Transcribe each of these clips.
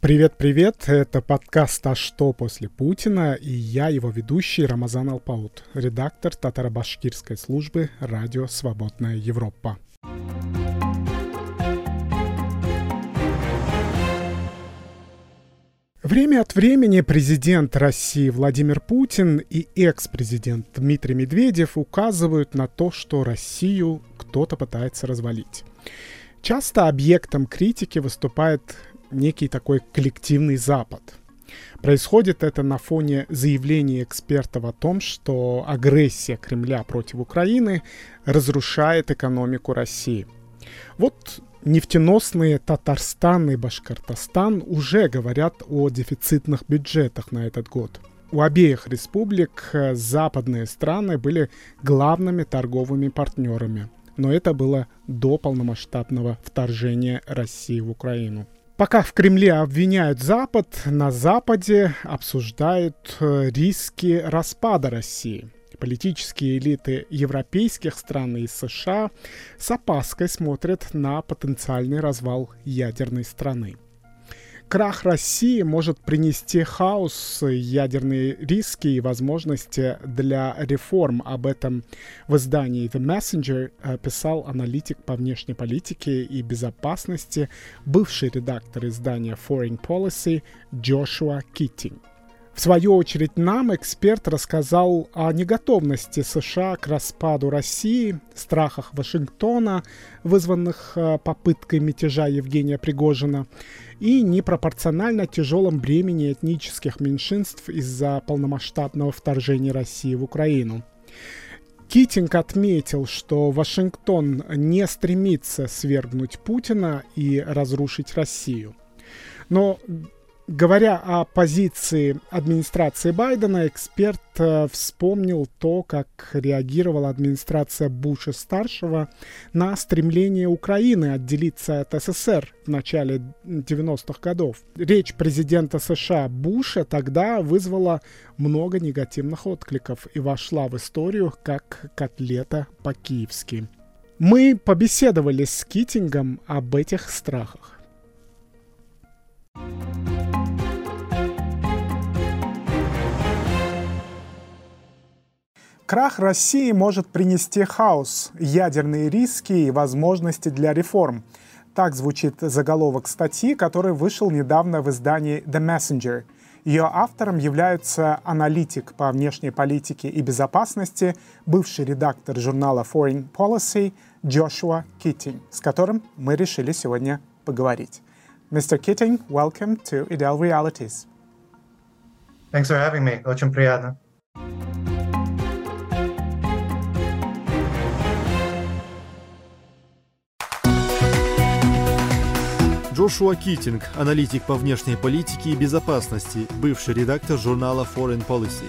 Привет-привет, это подкаст «А что после Путина» и я, его ведущий Рамазан Алпаут, редактор татаро-башкирской службы «Радио Свободная Европа». Время от времени президент России Владимир Путин и экс-президент Дмитрий Медведев указывают на то, что Россию кто-то пытается развалить. Часто объектом критики выступает некий такой коллективный Запад. Происходит это на фоне заявлений экспертов о том, что агрессия Кремля против Украины разрушает экономику России. Вот нефтеносные Татарстан и Башкортостан уже говорят о дефицитных бюджетах на этот год. У обеих республик э, западные страны были главными торговыми партнерами. Но это было до полномасштабного вторжения России в Украину. Пока в Кремле обвиняют Запад, на Западе обсуждают э, риски распада России. Политические элиты европейских стран и США с опаской смотрят на потенциальный развал ядерной страны. Крах России может принести хаос, ядерные риски и возможности для реформ. Об этом в издании The Messenger э, писал аналитик по внешней политике и безопасности, бывший редактор издания Foreign Policy Джошуа Китинг. В свою очередь нам эксперт рассказал о неготовности США к распаду России, страхах Вашингтона, вызванных э, попыткой мятежа Евгения Пригожина, и непропорционально тяжелом бремени этнических меньшинств из-за полномасштабного вторжения России в Украину. Китинг отметил, что Вашингтон не стремится свергнуть Путина и разрушить Россию. Но Говоря о позиции администрации Байдена, эксперт э, вспомнил то, как реагировала администрация Буша-старшего на стремление Украины отделиться от СССР в начале 90-х годов. Речь президента США Буша тогда вызвала много негативных откликов и вошла в историю как котлета по-киевски. Мы побеседовали с Китингом об этих страхах. Крах России может принести хаос, ядерные риски и возможности для реформ. Так звучит заголовок статьи, который вышел недавно в издании The Messenger. Ее автором является аналитик по внешней политике и безопасности, бывший редактор журнала Foreign Policy Джошуа Китинг, с которым мы решили сегодня поговорить. Mr. Keating, welcome to Ideal Realities. Thanks for having me. Очень приятно. Джошуа Китинг, аналитик по внешней политике и безопасности, бывший редактор журнала Foreign Policy.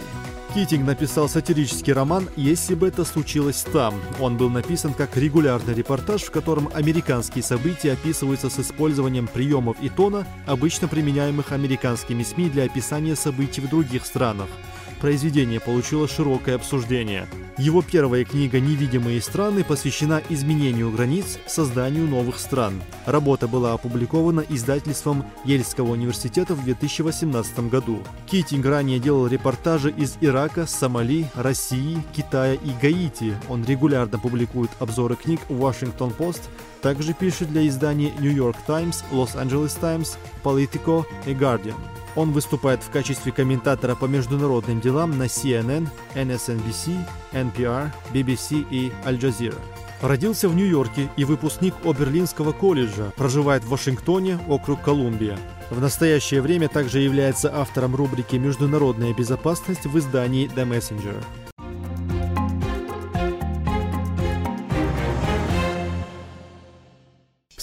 Китинг написал сатирический роман «Если бы это случилось там». Он был написан как регулярный репортаж, в котором американские события описываются с использованием приемов и тона, обычно применяемых американскими СМИ для описания событий в других странах – произведение получило широкое обсуждение. Его первая книга «Невидимые страны» посвящена изменению границ, созданию новых стран. Работа была опубликована издательством Ельского университета в 2018 году. Китинг ранее делал репортажи из Ирака, Сомали, России, Китая и Гаити. Он регулярно публикует обзоры книг в Washington Post, также пишет для изданий New York Times, Los Angeles Times, Politico и Guardian. Он выступает в качестве комментатора по международным делам на CNN, MSNBC, NPR, BBC и Al Jazeera. Родился в Нью-Йорке и выпускник Оберлинского колледжа, проживает в Вашингтоне, округ Колумбия. В настоящее время также является автором рубрики «Международная безопасность» в издании The Messenger.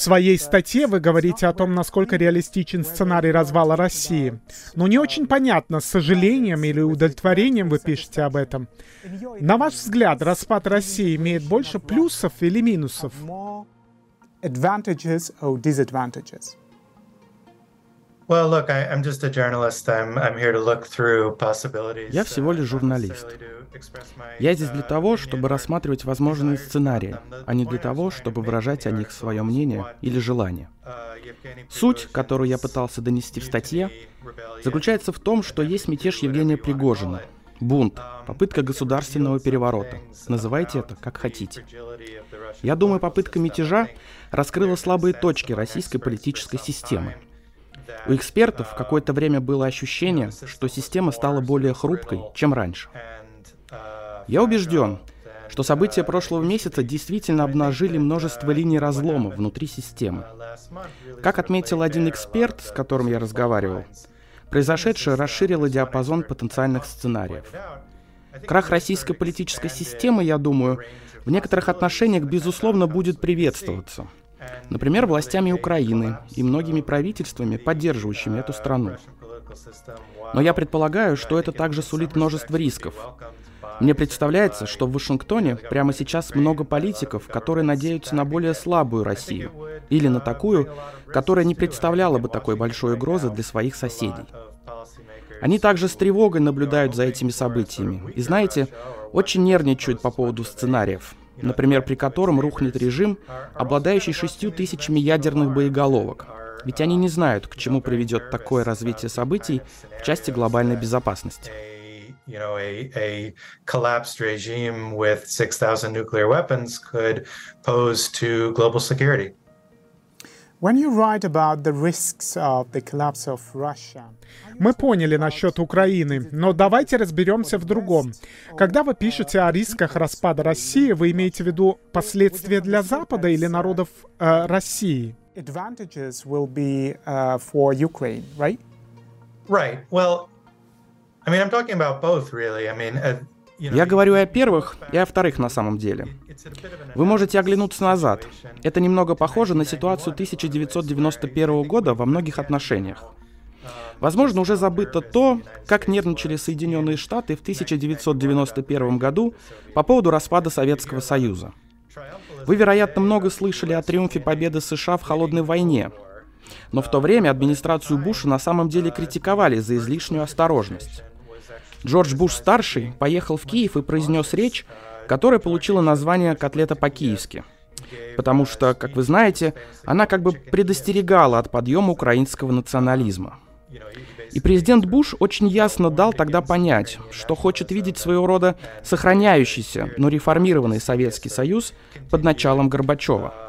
Своей статье вы говорите о том, насколько реалистичен сценарий развала России. Но не очень понятно, с сожалением или удовлетворением вы пишете об этом. На ваш взгляд, распад России имеет больше плюсов или минусов? Я всего лишь журналист. Я здесь для того, чтобы рассматривать возможные сценарии, а не для того, чтобы выражать о них свое мнение или желание. Суть, которую я пытался донести в статье, заключается в том, что есть мятеж Евгения Пригожина, бунт, попытка государственного переворота. Называйте это как хотите. Я думаю, попытка мятежа раскрыла слабые точки российской политической системы. У экспертов какое-то время было ощущение, что система стала более хрупкой, чем раньше. Я убежден, что события прошлого месяца действительно обнажили множество линий разлома внутри системы. Как отметил один эксперт, с которым я разговаривал, произошедшее расширило диапазон потенциальных сценариев. Крах российской политической системы, я думаю, в некоторых отношениях, безусловно, будет приветствоваться. Например, властями Украины и многими правительствами, поддерживающими эту страну. Но я предполагаю, что это также сулит множество рисков. Мне представляется, что в Вашингтоне прямо сейчас много политиков, которые надеются на более слабую Россию, или на такую, которая не представляла бы такой большой угрозы для своих соседей. Они также с тревогой наблюдают за этими событиями. И знаете, очень нервничают по поводу сценариев, например, при котором рухнет режим, обладающий шестью тысячами ядерных боеголовок. Ведь они не знают, к чему приведет такое развитие событий в части глобальной безопасности. you know, a, a collapsed regime with 6,000 nuclear weapons could pose to global security. Мы поняли насчет Украины, но давайте разберемся в другом. Когда вы пишете о рисках распада России, вы имеете в виду последствия для Запада или народов э, России? Advantages will be uh, for Ukraine, right? Right. Well, I mean, I'm talking about both, really. I mean, uh, я говорю и о первых, и о вторых на самом деле. Вы можете оглянуться назад. Это немного похоже на ситуацию 1991 года во многих отношениях. Возможно, уже забыто то, как нервничали Соединенные Штаты в 1991 году по поводу распада Советского Союза. Вы, вероятно, много слышали о триумфе победы США в холодной войне, но в то время администрацию Буша на самом деле критиковали за излишнюю осторожность. Джордж Буш-старший поехал в Киев и произнес речь, которая получила название «Котлета по-киевски». Потому что, как вы знаете, она как бы предостерегала от подъема украинского национализма. И президент Буш очень ясно дал тогда понять, что хочет видеть своего рода сохраняющийся, но реформированный Советский Союз под началом Горбачева –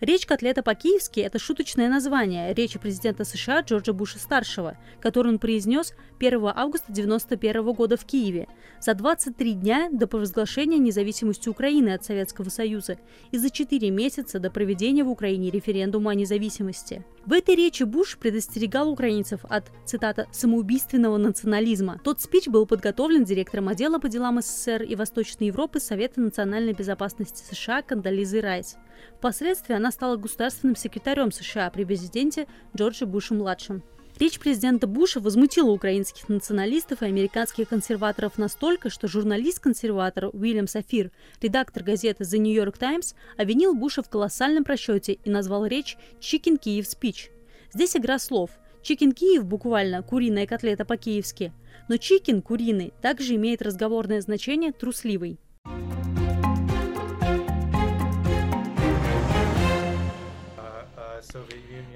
Речь котлета по-киевски – это шуточное название речи президента США Джорджа Буша-старшего, которую он произнес 1 августа 1991 года в Киеве, за 23 дня до провозглашения независимости Украины от Советского Союза и за 4 месяца до проведения в Украине референдума о независимости. В этой речи Буш предостерегал украинцев от, цитата, «самоубийственного национализма». Тот спич был подготовлен директором отдела по делам СССР и Восточной Европы Совета национальной безопасности США Кандализой Райс. Впоследствии она стала государственным секретарем США при президенте Джорджи Буше-младшем. Речь президента Буша возмутила украинских националистов и американских консерваторов настолько, что журналист-консерватор Уильям Сафир, редактор газеты The New York Times, обвинил Буша в колоссальном просчете и назвал речь «Chicken Kyiv Speech». Здесь игра слов. Chicken Киев буквально «куриная котлета по-киевски», но chicken, куриный, также имеет разговорное значение «трусливый».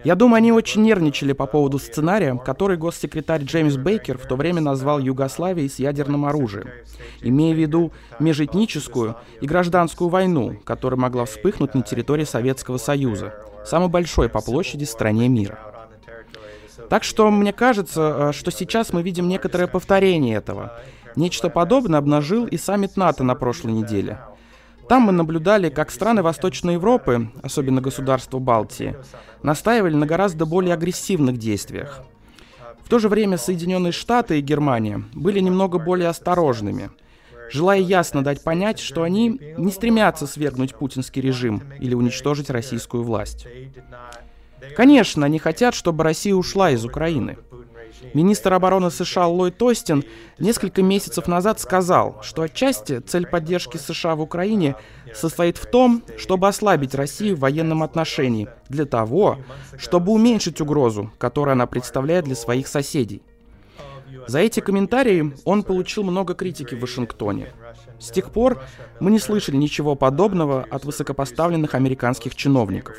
Я думаю, они очень нервничали по поводу сценария, который госсекретарь Джеймс Бейкер в то время назвал Югославией с ядерным оружием, имея в виду межэтническую и гражданскую войну, которая могла вспыхнуть на территории Советского Союза, самой большой по площади стране мира. Так что мне кажется, э, что сейчас мы видим некоторое повторение этого. Нечто подобное обнажил и саммит НАТО на прошлой неделе – там мы наблюдали, как страны Восточной Европы, особенно государства Балтии, настаивали на гораздо более агрессивных действиях. В то же время Соединенные Штаты и Германия были немного более осторожными, желая ясно дать понять, что они не стремятся свергнуть путинский режим или уничтожить российскую власть. Конечно, они хотят, чтобы Россия ушла из Украины. Министр обороны США Ллойд Остин несколько месяцев назад сказал, что отчасти цель поддержки США в Украине состоит в том, чтобы ослабить Россию в военном отношении, для того, чтобы уменьшить угрозу, которую она представляет для своих соседей. За эти комментарии он получил много критики в Вашингтоне. С тех пор мы не слышали ничего подобного от высокопоставленных американских чиновников.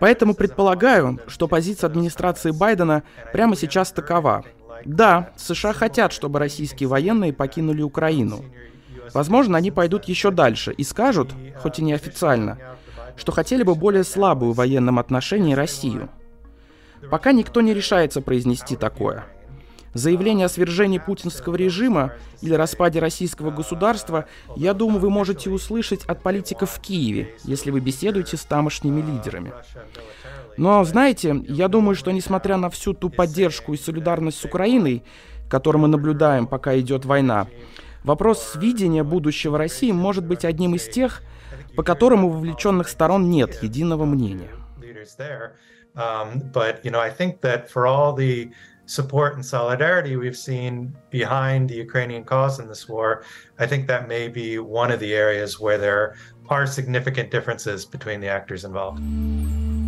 Поэтому предполагаю, что позиция администрации Байдена прямо сейчас такова. Да, США хотят, чтобы российские военные покинули Украину. Возможно, они пойдут еще дальше и скажут, хоть и неофициально, что хотели бы более слабую в военном отношении Россию. Пока никто не решается произнести такое. Заявление о свержении путинского режима или распаде российского государства, я думаю, вы можете услышать от политиков в Киеве, если вы беседуете с тамошними лидерами. Но, знаете, я думаю, что несмотря на всю ту поддержку и солидарность с Украиной, которую мы наблюдаем, пока идет война, вопрос видения будущего России может быть одним из тех, по которым у вовлеченных сторон нет единого мнения. Um, but, you know, I think that for all the support and solidarity we've seen behind the Ukrainian cause in this war, I think that may be one of the areas where there are significant differences between the actors involved.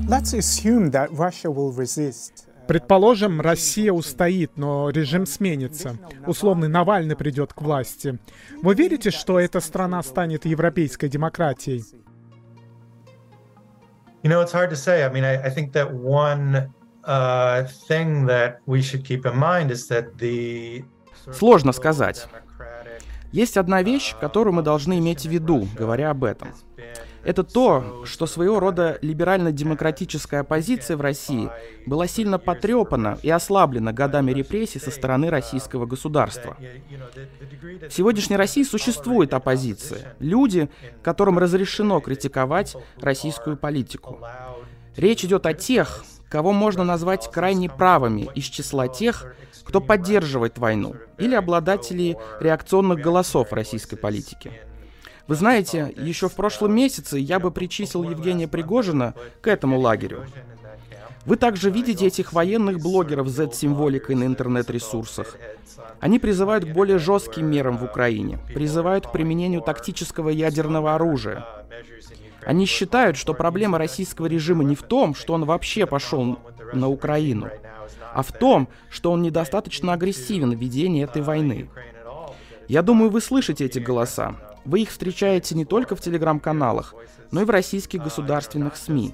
Let's assume that Russia will resist. Предположим, Россия устоит, но режим сменится. Условный Навальный придет к власти. Вы верите, что эта страна станет европейской демократией? You know, it's hard to say. I mean, I, I think that one Сложно сказать. Есть одна вещь, которую мы должны иметь в виду, говоря об этом. Это то, что своего рода либерально-демократическая оппозиция в России была сильно потрепана и ослаблена годами репрессий со стороны российского государства. В сегодняшней России существует оппозиция, люди, которым разрешено критиковать российскую политику. Речь идет о тех, кого можно назвать крайне правыми из числа тех, кто поддерживает войну, или обладателей реакционных голосов российской политики. Вы знаете, еще в прошлом месяце я бы причислил Евгения Пригожина к этому лагерю. Вы также видите этих военных блогеров с Z-символикой на интернет-ресурсах. Они призывают к более жестким мерам в Украине, призывают к применению тактического ядерного оружия, они считают, что проблема российского режима не в том, что он вообще пошел на Украину, а в том, что он недостаточно агрессивен в ведении этой войны. Я думаю, вы слышите эти голоса. Вы их встречаете не только в телеграм-каналах, но и в российских государственных СМИ.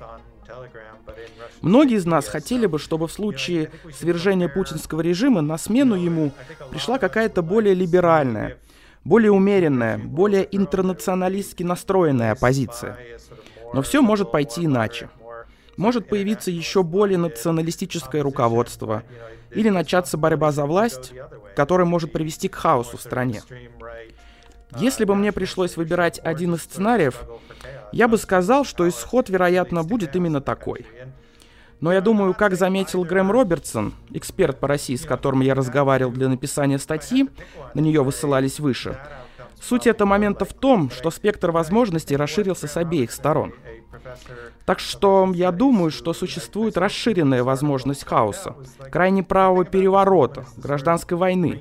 Многие из нас хотели бы, чтобы в случае свержения путинского режима на смену ему пришла какая-то более либеральная, более умеренная, более интернационалистски настроенная оппозиция. Но все может пойти иначе. Может появиться еще более националистическое руководство или начаться борьба за власть, которая может привести к хаосу в стране. Если бы мне пришлось выбирать один из сценариев, я бы сказал, что исход, вероятно, будет именно такой. Но я думаю, как заметил Грэм Робертсон, эксперт по России, с которым я разговаривал для написания статьи, на нее высылались выше, суть этого момента в том, что спектр возможностей расширился с обеих сторон. Так что я думаю, что существует расширенная возможность хаоса, крайне правого переворота, гражданской войны.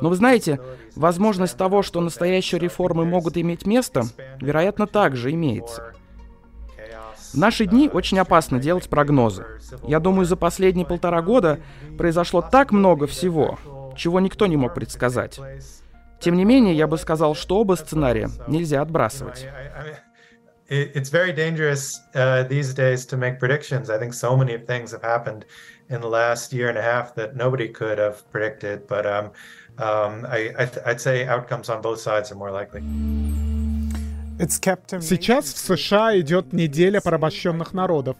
Но вы знаете, возможность того, что настоящие реформы могут иметь место, вероятно, также имеется. В наши дни очень опасно делать прогнозы. Я думаю, за последние полтора года произошло так много всего, чего никто не мог предсказать. Тем не менее, я бы сказал, что оба сценария нельзя отбрасывать. Um, I, I'd say outcomes on both sides are more likely. Сейчас в США идет неделя порабощенных народов.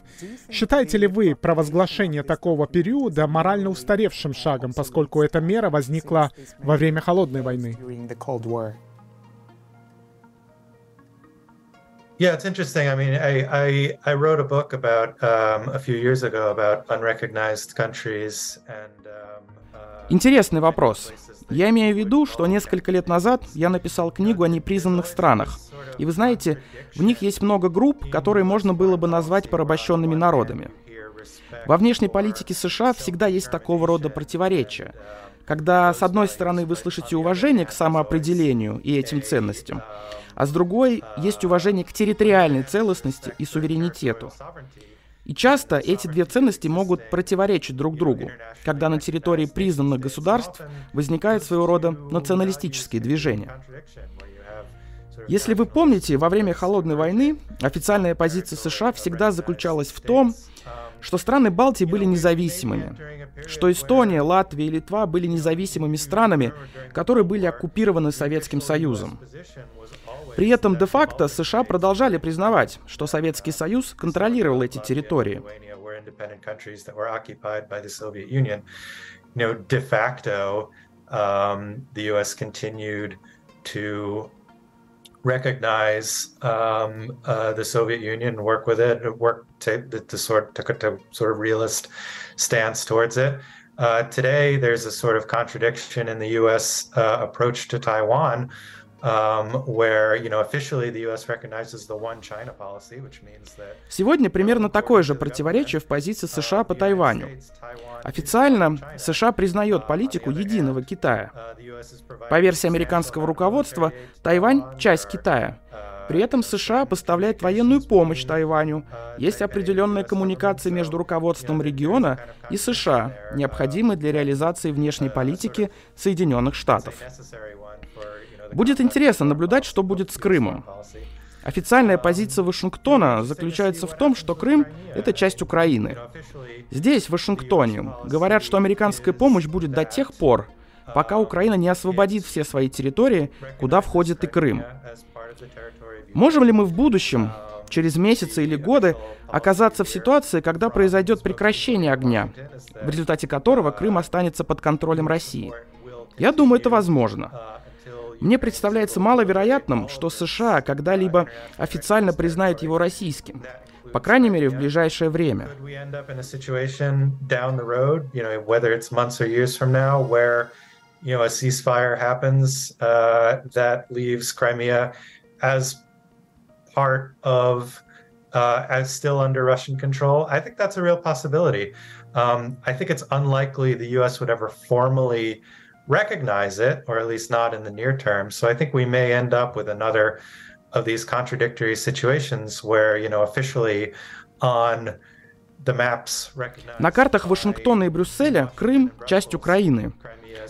Считаете ли вы провозглашение такого периода морально устаревшим шагом, поскольку эта мера возникла во время Холодной войны? Yeah, it's interesting. I mean, I, I, I wrote a book about um, a few years ago about unrecognized countries and um, Интересный вопрос. Я имею в виду, что несколько лет назад я написал книгу о непризнанных странах. И вы знаете, в них есть много групп, которые можно было бы назвать порабощенными народами. Во внешней политике США всегда есть такого рода противоречия. Когда, с одной стороны, вы слышите уважение к самоопределению и этим ценностям, а с другой есть уважение к территориальной целостности и суверенитету. И часто эти две ценности могут противоречить друг другу, когда на территории признанных государств возникают своего рода националистические движения. Если вы помните, во время Холодной войны официальная позиция США всегда заключалась в том, что страны Балтии были независимыми, что Эстония, Латвия и Литва были независимыми странами, которые были оккупированы Советским Союзом. При этом де-факто США продолжали признавать, что Советский Союз контролировал эти территории. Recognize um, uh, the Soviet Union and work with it, work to, to sort took a to sort of realist stance towards it. Uh, today, there's a sort of contradiction in the U.S. Uh, approach to Taiwan, Сегодня примерно такое же противоречие в позиции США по Тайваню. Официально США признает политику единого Китая. По версии американского руководства, Тайвань — часть Китая. При этом США поставляет военную помощь Тайваню. Есть определенная коммуникация между руководством региона и США, необходимая для реализации внешней политики Соединенных Штатов. Будет интересно наблюдать, что будет с Крымом. Официальная позиция Вашингтона заключается в том, что Крым — это часть Украины. Здесь, в Вашингтоне, говорят, что американская помощь будет до тех пор, пока Украина не освободит все свои территории, куда входит и Крым. Можем ли мы в будущем, через месяцы или годы, оказаться в ситуации, когда произойдет прекращение огня, в результате которого Крым останется под контролем России? Я думаю, это возможно. Мне представляется маловероятным, что США когда-либо официально признают его российским. По крайней мере, в ближайшее время. uh, uh, as still under Russian control. I think that's a real possibility. Um, I think it's unlikely the U.S. would ever formally recognize it, or at least not in the near term. So I think we may end up with another of these contradictory situations where, you know, officially on На картах Вашингтона и Брюсселя Крым — часть Украины,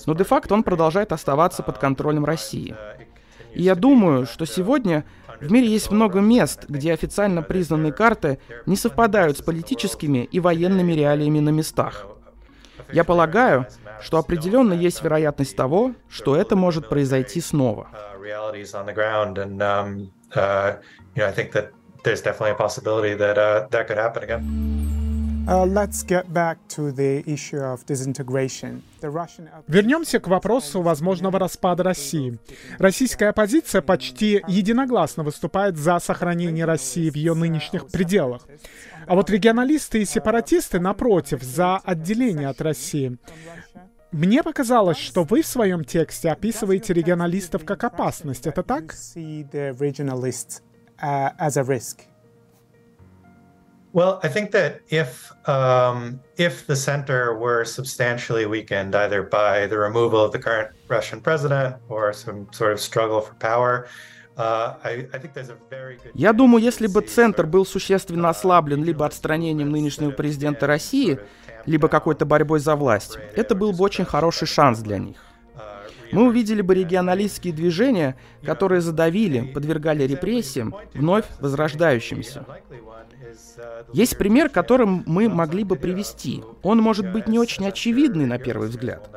но де-факто он продолжает оставаться под контролем России. И я думаю, что сегодня в мире есть много мест, где официально признанные карты не совпадают с политическими и военными реалиями на местах. Я полагаю, что определенно есть вероятность того, что это может произойти снова. Вернемся к вопросу возможного распада России. Российская оппозиция почти единогласно выступает за сохранение России в ее нынешних пределах. А вот регионалисты и сепаратисты, напротив, за отделение от России. Мне показалось, что вы в своем тексте описываете регионалистов как опасность. Это так? Um, sort of struggle for power, uh, Я думаю, если бы центр был существенно ослаблен либо отстранением нынешнего президента России, либо какой-то борьбой за власть, это был бы очень хороший шанс для них. Мы увидели бы регионалистские движения, которые задавили, подвергали репрессиям, вновь возрождающимся. Есть пример, которым мы могли бы привести. Он может быть не очень очевидный на первый взгляд.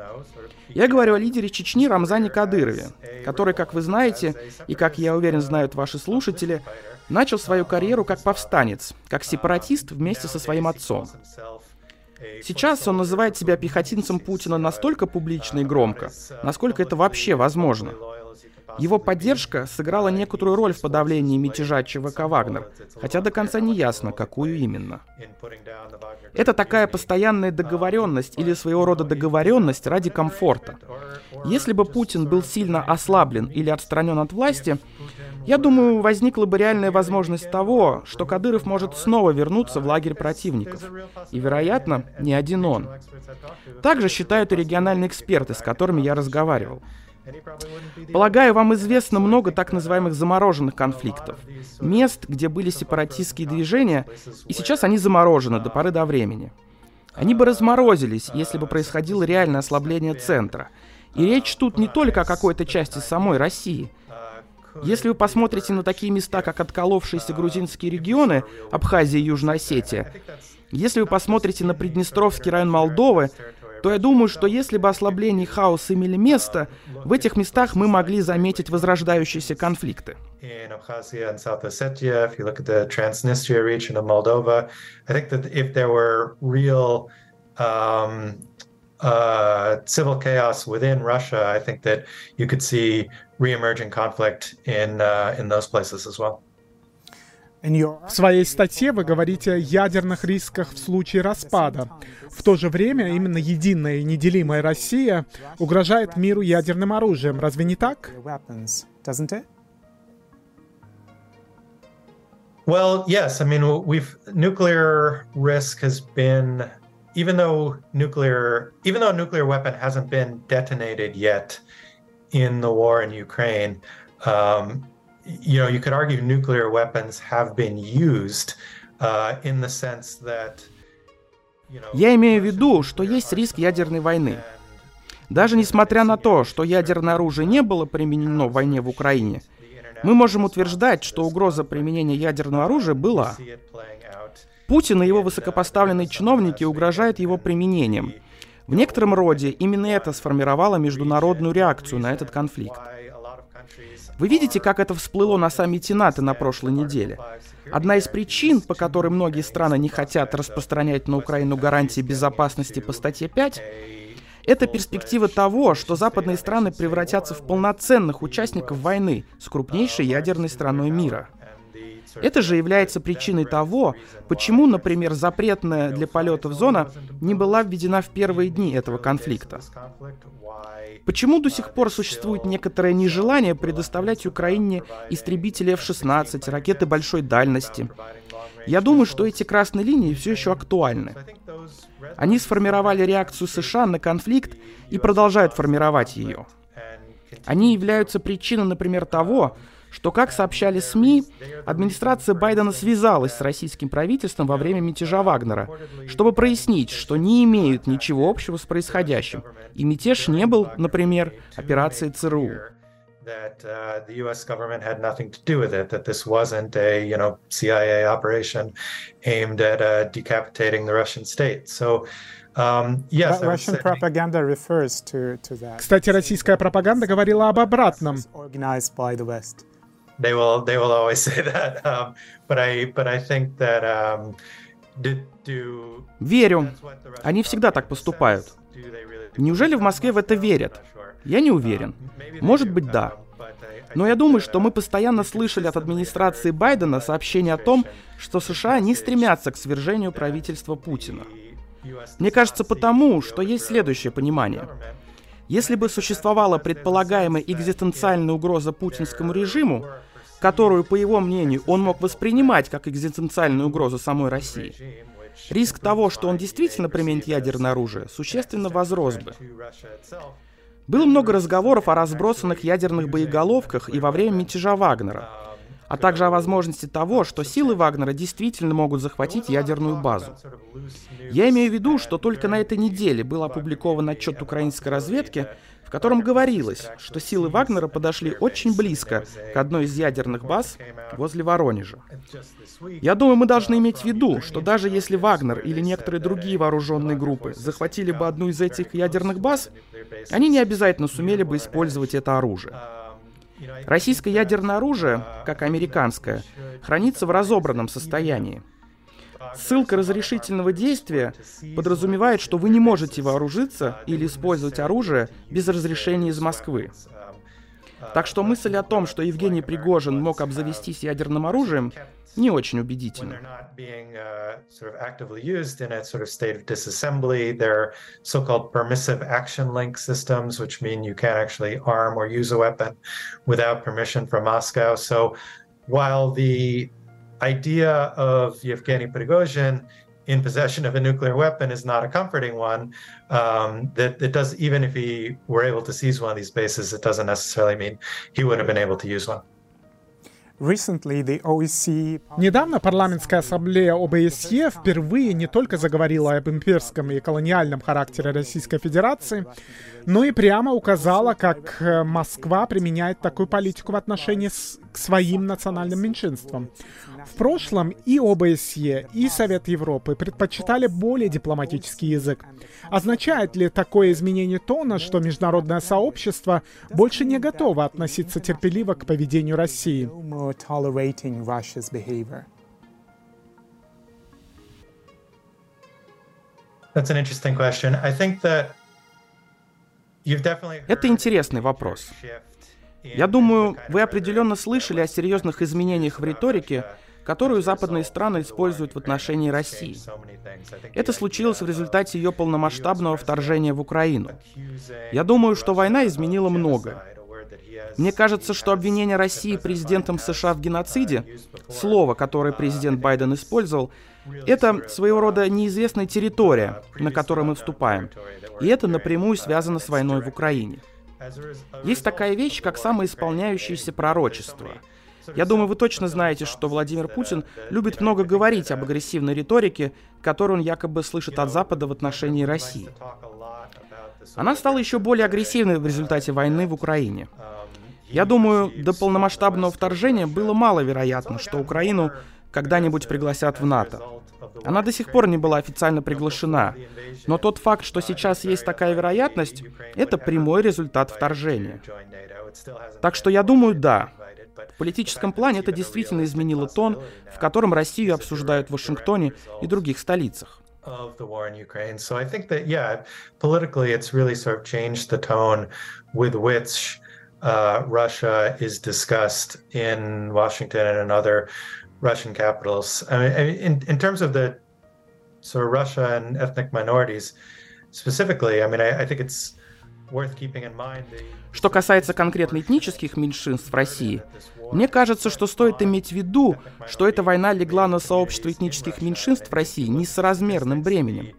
Я говорю о лидере Чечни Рамзане Кадырове, который, как вы знаете, и как я уверен знают ваши слушатели, начал свою карьеру как повстанец, как сепаратист вместе со своим отцом. Сейчас он называет себя пехотинцем Путина настолько публично и громко, насколько это вообще возможно. Его поддержка сыграла некоторую роль в подавлении мятежа ЧВК «Вагнер», хотя до конца не ясно, какую именно. Это такая постоянная договоренность или своего рода договоренность ради комфорта. Если бы Путин был сильно ослаблен или отстранен от власти, я думаю, возникла бы реальная возможность того, что Кадыров может снова вернуться в лагерь противников. И, вероятно, не один он. Также считают и региональные эксперты, с которыми я разговаривал. Полагаю, вам известно много так называемых замороженных конфликтов. Мест, где были сепаратистские движения, и сейчас они заморожены до поры до времени. Они бы разморозились, если бы происходило реальное ослабление центра. И речь тут не только о какой-то части самой России. Если вы посмотрите на такие места, как отколовшиеся грузинские регионы, Абхазия и Южная Осетия, если вы посмотрите на Приднестровский район Молдовы, то я думаю, что если бы ослабление и хаос имели место, в этих местах мы могли заметить возрождающиеся конфликты. um, uh, Russia, uh. В своей статье вы говорите о ядерных рисках в случае распада. В то же время именно единая и неделимая Россия угрожает миру ядерным оружием. Разве не так? Well, yes. I mean, we've nuclear risk has been, even though nuclear, even though a nuclear weapon hasn't been detonated yet in the war in Ukraine, um, you know, you could argue nuclear weapons have been used uh, in the sense that Я имею в виду, что есть риск ядерной войны. Даже несмотря на то, что ядерное оружие не было применено в войне в Украине, мы можем утверждать, что угроза применения ядерного оружия была. Путин и его высокопоставленные чиновники угрожают его применением. В некотором роде именно это сформировало международную реакцию на этот конфликт. Вы видите, как это всплыло на саммите НАТО на прошлой неделе? Одна из причин, по которой многие страны не хотят распространять на Украину гарантии безопасности по статье 5, это перспектива того, что западные страны превратятся в полноценных участников войны с крупнейшей ядерной страной мира. Это же является причиной того, почему, например, запретная для полетов зона не была введена в первые дни этого конфликта. Почему до сих пор существует некоторое нежелание предоставлять Украине истребители F-16, ракеты большой дальности? Я думаю, что эти красные линии все еще актуальны. Они сформировали реакцию США на конфликт и продолжают формировать ее. Они являются причиной, например, того, что, как сообщали СМИ, администрация Байдена связалась с российским правительством во время мятежа Вагнера, чтобы прояснить, что не имеют ничего общего с происходящим, и мятеж не был, например, операцией ЦРУ. that uh, the U.S. government had nothing to do with it. That this wasn't a you know CIA operation aimed at uh, decapitating the Russian state. So. Um, yes, Russian propaganda refers to, to that. Кстати, российская пропаганда говорила об обратном. They will, they will always say that. Um, but I, but I think that um, do, Верю. Они всегда так поступают. Неужели в Москве в это верят? Я не уверен. Может быть, да. Но я думаю, что мы постоянно слышали от администрации Байдена сообщение о том, что США не стремятся к свержению правительства Путина. Мне кажется потому, что есть следующее понимание. Если бы существовала предполагаемая экзистенциальная угроза путинскому режиму, которую, по его мнению, он мог воспринимать как экзистенциальную угрозу самой России, риск того, что он действительно применит ядерное оружие, существенно возрос бы. Было много разговоров о разбросанных ядерных боеголовках и во время мятежа Вагнера, а также о возможности того, что силы Вагнера действительно могут захватить ядерную базу. Я имею в виду, что только на этой неделе был опубликован отчет украинской разведки, котором говорилось, что силы Вагнера подошли очень близко к одной из ядерных баз возле Воронежа. Я думаю, мы должны иметь в виду, что даже если Вагнер или некоторые другие вооруженные группы захватили бы одну из этих ядерных баз, они не обязательно сумели бы использовать это оружие. Российское ядерное оружие, как американское, хранится в разобранном состоянии. Ссылка разрешительного действия подразумевает, что вы не можете вооружиться или использовать оружие без разрешения из Москвы. Так что мысль о том, что Евгений Пригожин мог обзавестись ядерным оружием, не очень. So while the idea of Yevgeny Prigozhin in possession of a nuclear weapon is not a comforting one. Um, that it does, even if he were able to seize one of these bases, it doesn't necessarily mean he would have been able to use one. Недавно парламентская ассамблея ОБСЕ впервые не только заговорила об имперском и колониальном характере Российской Федерации, но и прямо указала, как э, Москва применяет такую политику в отношении с, к своим национальным меньшинствам. В прошлом и ОБСЕ, и Совет Европы предпочитали более дипломатический язык. Означает ли такое изменение тона, что международное сообщество больше не готово относиться терпеливо к поведению России? That's an interesting question. I think that это интересный вопрос. Я думаю, вы определенно слышали о серьезных изменениях в риторике, которую западные страны используют в отношении России. Это случилось в результате ее полномасштабного вторжения в Украину. Я думаю, что война изменила многое. Мне кажется, что обвинение России президентом США в геноциде, слово, которое президент Байден использовал, это своего рода неизвестная территория, на которой мы вступаем. И это напрямую связано с войной в Украине. Есть такая вещь, как самоисполняющееся пророчество. Я думаю, вы точно знаете, что Владимир Путин любит много говорить об агрессивной риторике, которую он якобы слышит от Запада в отношении России. Она стала еще более агрессивной в результате войны в Украине. Я думаю, до полномасштабного вторжения было маловероятно, что Украину когда-нибудь пригласят в НАТО. Она до сих пор не была официально приглашена, но тот факт, что сейчас есть такая вероятность, это прямой результат вторжения. Так что я думаю, да. В политическом плане это действительно изменило тон, в котором Россию обсуждают в Вашингтоне и других столицах. of the war in Ukraine. So I think that, yeah, politically, it's really sort of changed the tone with which uh, Russia is discussed in Washington and in other Russian capitals. I mean, in, in terms of the sort of Russia and ethnic minorities specifically, I mean, I, I think it's Что касается конкретно этнических меньшинств в России, мне кажется, что стоит иметь в виду, что эта война легла на сообщество этнических меньшинств в России несоразмерным бременем.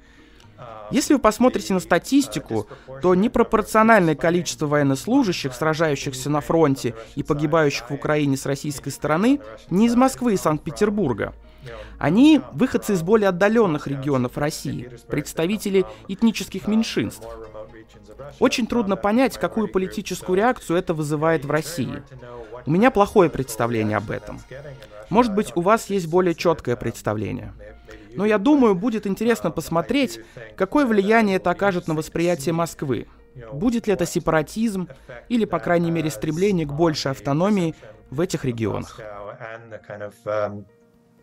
Если вы посмотрите на статистику, то непропорциональное количество военнослужащих, сражающихся на фронте и погибающих в Украине с российской стороны, не из Москвы и Санкт-Петербурга. Они выходцы из более отдаленных регионов России, представители этнических меньшинств. Очень трудно понять, какую политическую реакцию это вызывает в России. У меня плохое представление об этом. Может быть, у вас есть более четкое представление. Но я думаю, будет интересно посмотреть, какое влияние это окажет на восприятие Москвы. Будет ли это сепаратизм или, по крайней мере, стремление к большей автономии в этих регионах.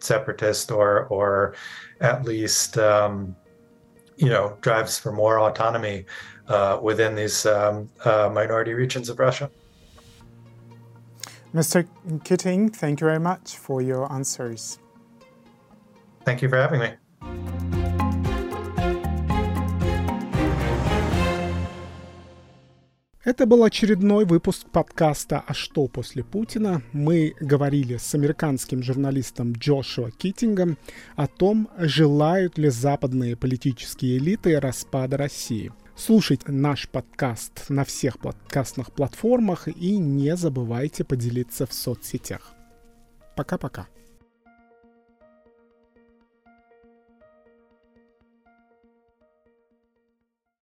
separatist or or at least um, you know drives for more autonomy uh, within these um, uh, minority regions of Russia. Mr. Kitting, thank you very much for your answers. Thank you for having me. Это был очередной выпуск подкаста «А что после Путина?». Мы говорили с американским журналистом Джошуа Китингом о том, желают ли западные политические элиты распада России. Слушайте наш подкаст на всех подкастных платформах и не забывайте поделиться в соцсетях. Пока-пока.